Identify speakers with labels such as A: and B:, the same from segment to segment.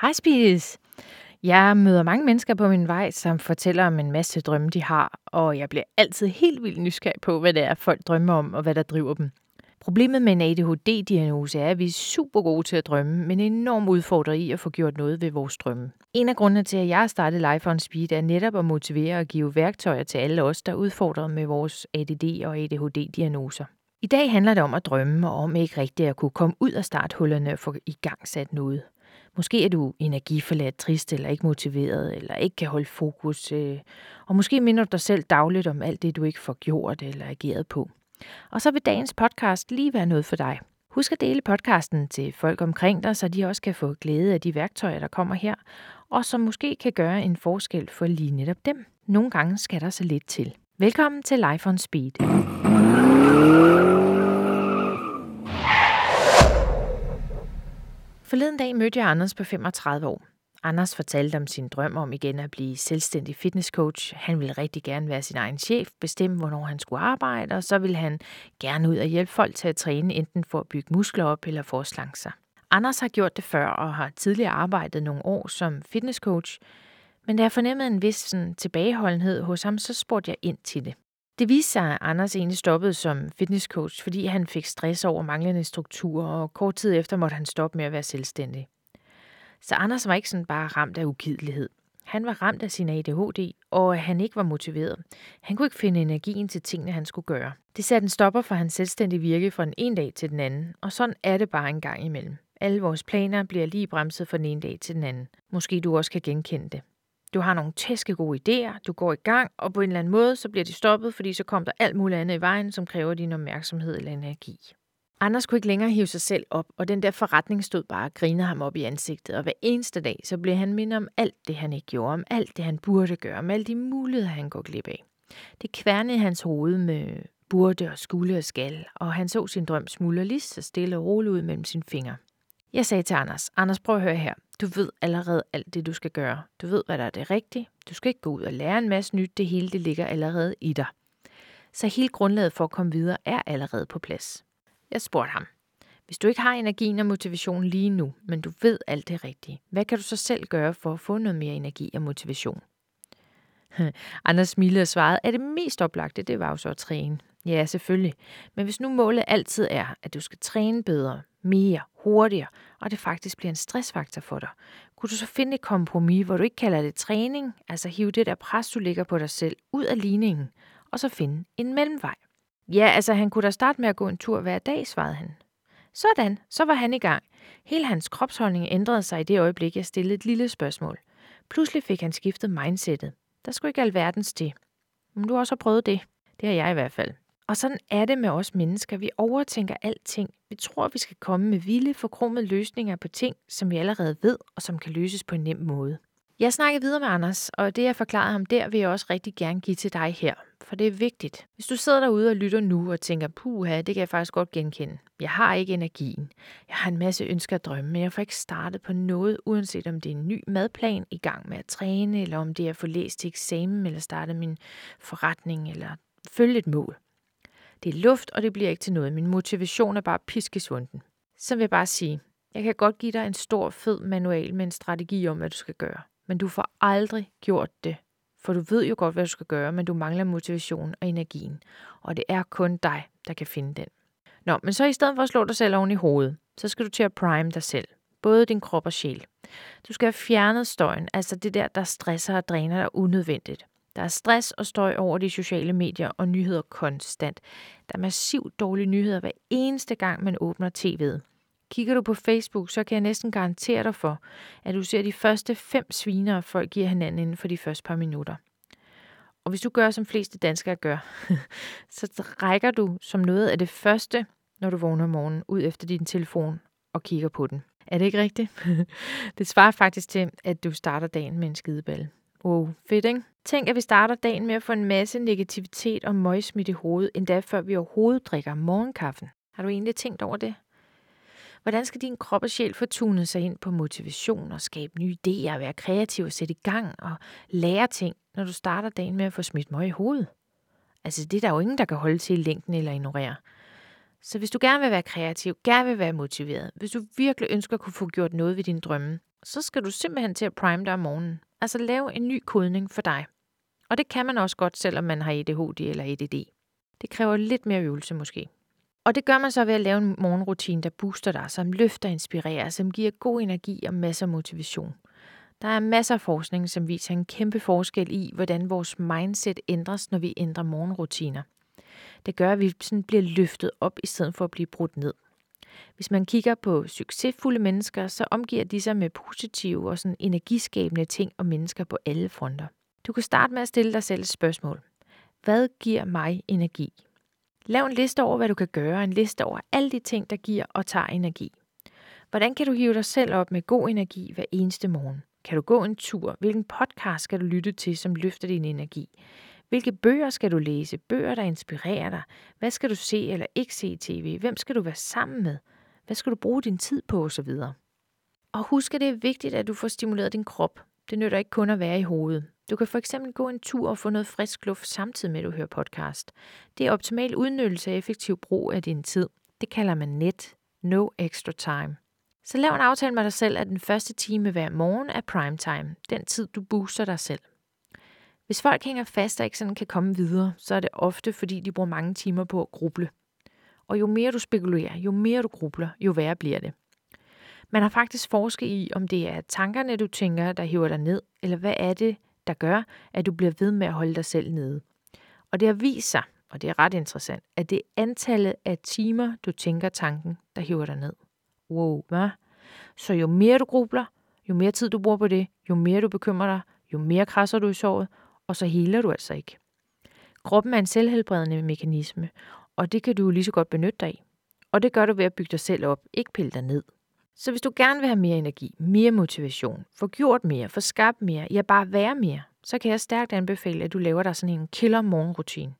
A: Hej Spis. Jeg møder mange mennesker på min vej, som fortæller om en masse drømme, de har, og jeg bliver altid helt vildt nysgerrig på, hvad det er, folk drømmer om, og hvad der driver dem. Problemet med en ADHD-diagnose er, at vi er super gode til at drømme, men enormt udfordret i at få gjort noget ved vores drømme. En af grundene til, at jeg har startet Life on Speed, er netop at motivere og give værktøjer til alle os, der er udfordret med vores ADD og ADHD-diagnoser. I dag handler det om at drømme og om ikke rigtigt at kunne komme ud af starthullerne og få i gang sat noget. Måske er du energiforladt, trist eller ikke motiveret, eller ikke kan holde fokus. Øh, og måske minder du dig selv dagligt om alt det, du ikke får gjort eller ageret på. Og så vil dagens podcast lige være noget for dig. Husk at dele podcasten til folk omkring dig, så de også kan få glæde af de værktøjer, der kommer her, og som måske kan gøre en forskel for lige netop dem. Nogle gange skal der så lidt til. Velkommen til Life on Speed. Forleden dag mødte jeg Anders på 35 år. Anders fortalte om sin drøm om igen at blive selvstændig fitnesscoach. Han ville rigtig gerne være sin egen chef, bestemme, hvornår han skulle arbejde, og så ville han gerne ud og hjælpe folk til at træne, enten for at bygge muskler op eller for at slanke sig. Anders har gjort det før og har tidligere arbejdet nogle år som fitnesscoach, men da jeg fornemmede en vis sådan, tilbageholdenhed hos ham, så spurgte jeg ind til det. Det viste sig, at Anders egentlig stoppede som fitnesscoach, fordi han fik stress over manglende struktur, og kort tid efter måtte han stoppe med at være selvstændig. Så Anders var ikke sådan bare ramt af ugidelighed. Han var ramt af sin ADHD, og han ikke var motiveret. Han kunne ikke finde energien til tingene, han skulle gøre. Det satte en stopper for hans selvstændige virke fra den ene dag til den anden, og sådan er det bare en gang imellem. Alle vores planer bliver lige bremset fra den ene dag til den anden. Måske du også kan genkende det. Du har nogle tæske gode idéer, du går i gang, og på en eller anden måde, så bliver de stoppet, fordi så kommer der alt muligt andet i vejen, som kræver din opmærksomhed eller energi. Anders kunne ikke længere hive sig selv op, og den der forretning stod bare og grinede ham op i ansigtet, og hver eneste dag, så blev han mindet om alt det, han ikke gjorde, om alt det, han burde gøre, om alle de muligheder, han går glip af. Det kværnede hans hoved med burde og skulle og skal, og han så sin drøm smuldre lige så stille og roligt ud mellem sine fingre. Jeg sagde til Anders, Anders prøv at høre her, du ved allerede alt det, du skal gøre. Du ved, hvad der er det rigtige. Du skal ikke gå ud og lære en masse nyt. Det hele det ligger allerede i dig. Så hele grundlaget for at komme videre er allerede på plads. Jeg spurgte ham. Hvis du ikke har energien og motivation lige nu, men du ved alt det rigtige, hvad kan du så selv gøre for at få noget mere energi og motivation? Anders smilede og svarede, at det mest oplagte, det var jo så at træne. Ja, selvfølgelig. Men hvis nu målet altid er, at du skal træne bedre, mere, hurtigere, og det faktisk bliver en stressfaktor for dig, kunne du så finde et kompromis, hvor du ikke kalder det træning, altså hive det der pres, du ligger på dig selv, ud af ligningen, og så finde en mellemvej. Ja, altså han kunne da starte med at gå en tur hver dag, svarede han. Sådan, så var han i gang. Hele hans kropsholdning ændrede sig i det øjeblik, jeg stillede et lille spørgsmål. Pludselig fik han skiftet mindsetet. Der skulle ikke alverdens til. Men du også har prøvet det. Det har jeg i hvert fald. Og sådan er det med os mennesker. Vi overtænker alting. Vi tror, vi skal komme med vilde, forkromede løsninger på ting, som vi allerede ved, og som kan løses på en nem måde. Jeg snakkede videre med Anders, og det jeg forklarede ham der, vil jeg også rigtig gerne give til dig her, for det er vigtigt. Hvis du sidder derude og lytter nu og tænker, puha, det kan jeg faktisk godt genkende. Jeg har ikke energien. Jeg har en masse ønsker og drømme, men jeg får ikke startet på noget, uanset om det er en ny madplan i gang med at træne, eller om det er at få læst til eksamen, eller starte min forretning, eller følge et mål. Det er luft, og det bliver ikke til noget. Min motivation er bare piskesvunden. Så vil jeg bare sige, jeg kan godt give dig en stor, fed manual med en strategi om, hvad du skal gøre. Men du får aldrig gjort det. For du ved jo godt, hvad du skal gøre, men du mangler motivation og energien. Og det er kun dig, der kan finde den. Nå, men så i stedet for at slå dig selv oven i hovedet, så skal du til at prime dig selv. Både din krop og sjæl. Du skal have fjernet støjen, altså det der, der stresser og dræner dig unødvendigt. Der er stress og støj over de sociale medier og nyheder konstant. Der er massivt dårlige nyheder hver eneste gang, man åbner tv'et. Kigger du på Facebook, så kan jeg næsten garantere dig for, at du ser de første fem sviner, folk giver hinanden inden for de første par minutter. Og hvis du gør, som fleste danskere gør, så rækker du som noget af det første, når du vågner om morgenen, ud efter din telefon og kigger på den. Er det ikke rigtigt? det svarer faktisk til, at du starter dagen med en skideballe. Wow, fedt, ikke? Tænk, at vi starter dagen med at få en masse negativitet og møgsmidt i hovedet, endda før vi overhovedet drikker morgenkaffen. Har du egentlig tænkt over det? Hvordan skal din krop og sjæl få tunet sig ind på motivation og skabe nye idéer, være kreativ og sætte i gang og lære ting, når du starter dagen med at få smidt møg i hovedet? Altså, det er der jo ingen, der kan holde til i længden eller ignorere. Så hvis du gerne vil være kreativ, gerne vil være motiveret, hvis du virkelig ønsker at kunne få gjort noget ved din drømme, så skal du simpelthen til at prime dig om morgenen. Altså lave en ny kodning for dig. Og det kan man også godt, selvom man har ADHD eller ADD. Det kræver lidt mere øvelse måske. Og det gør man så ved at lave en morgenrutine, der booster dig, som løfter og inspirerer, som giver god energi og masser af motivation. Der er masser af forskning, som viser en kæmpe forskel i, hvordan vores mindset ændres, når vi ændrer morgenrutiner. Det gør, at vi sådan bliver løftet op, i stedet for at blive brudt ned. Hvis man kigger på succesfulde mennesker, så omgiver de sig med positive og sådan energiskabende ting og mennesker på alle fronter. Du kan starte med at stille dig selv et spørgsmål. Hvad giver mig energi? Lav en liste over, hvad du kan gøre, en liste over alle de ting, der giver og tager energi. Hvordan kan du hive dig selv op med god energi hver eneste morgen? Kan du gå en tur? Hvilken podcast skal du lytte til, som løfter din energi? Hvilke bøger skal du læse? Bøger, der inspirerer dig? Hvad skal du se eller ikke se i tv? Hvem skal du være sammen med? Hvad skal du bruge din tid på osv.? Og husk, at det er vigtigt, at du får stimuleret din krop. Det nytter ikke kun at være i hovedet. Du kan for eksempel gå en tur og få noget frisk luft samtidig med, at du hører podcast. Det er optimal udnyttelse af effektiv brug af din tid. Det kalder man net. No extra time. Så lav en aftale med dig selv, at den første time hver morgen er prime time. Den tid, du booster dig selv. Hvis folk hænger fast og ikke sådan kan komme videre, så er det ofte, fordi de bruger mange timer på at gruble. Og jo mere du spekulerer, jo mere du grubler, jo værre bliver det. Man har faktisk forsket i, om det er tankerne, du tænker, der hiver dig ned, eller hvad er det, der gør, at du bliver ved med at holde dig selv nede. Og det har vist sig, og det er ret interessant, at det er antallet af timer, du tænker tanken, der hiver dig ned. Wow, hvad? Så jo mere du grubler, jo mere tid du bruger på det, jo mere du bekymrer dig, jo mere krasser du i såret, og så heler du altså ikke. Kroppen er en selvhelbredende mekanisme, og det kan du lige så godt benytte dig af. Og det gør du ved at bygge dig selv op, ikke pille dig ned. Så hvis du gerne vil have mere energi, mere motivation, få gjort mere, få skabt mere, ja bare være mere, så kan jeg stærkt anbefale, at du laver dig sådan en killer morgenrutine.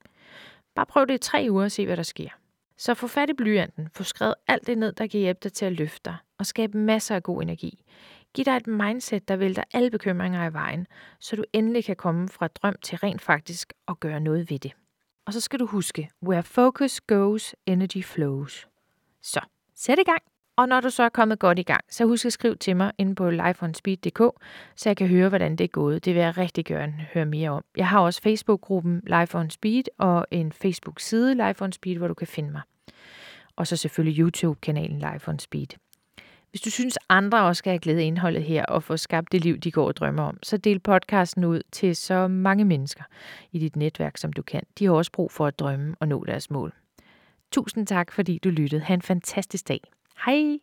A: Bare prøv det i tre uger og se, hvad der sker. Så få fat i blyanten, få skrevet alt det ned, der kan hjælpe dig til at løfte dig, og skabe masser af god energi. Giv dig et mindset, der vælter alle bekymringer i vejen, så du endelig kan komme fra drøm til rent faktisk at gøre noget ved det. Og så skal du huske, where focus goes, energy flows. Så, sæt i gang! Og når du så er kommet godt i gang, så husk at skrive til mig inde på lifeonspeed.dk, så jeg kan høre, hvordan det er gået. Det vil jeg rigtig gerne høre mere om. Jeg har også Facebook-gruppen Life on Speed og en Facebook-side Life on Speed, hvor du kan finde mig. Og så selvfølgelig YouTube-kanalen Life on Speed. Hvis du synes, andre også skal have glæde af indholdet her og få skabt det liv, de går og drømmer om, så del podcasten ud til så mange mennesker i dit netværk, som du kan. De har også brug for at drømme og nå deres mål. Tusind tak, fordi du lyttede. Ha' en fantastisk dag. Hej!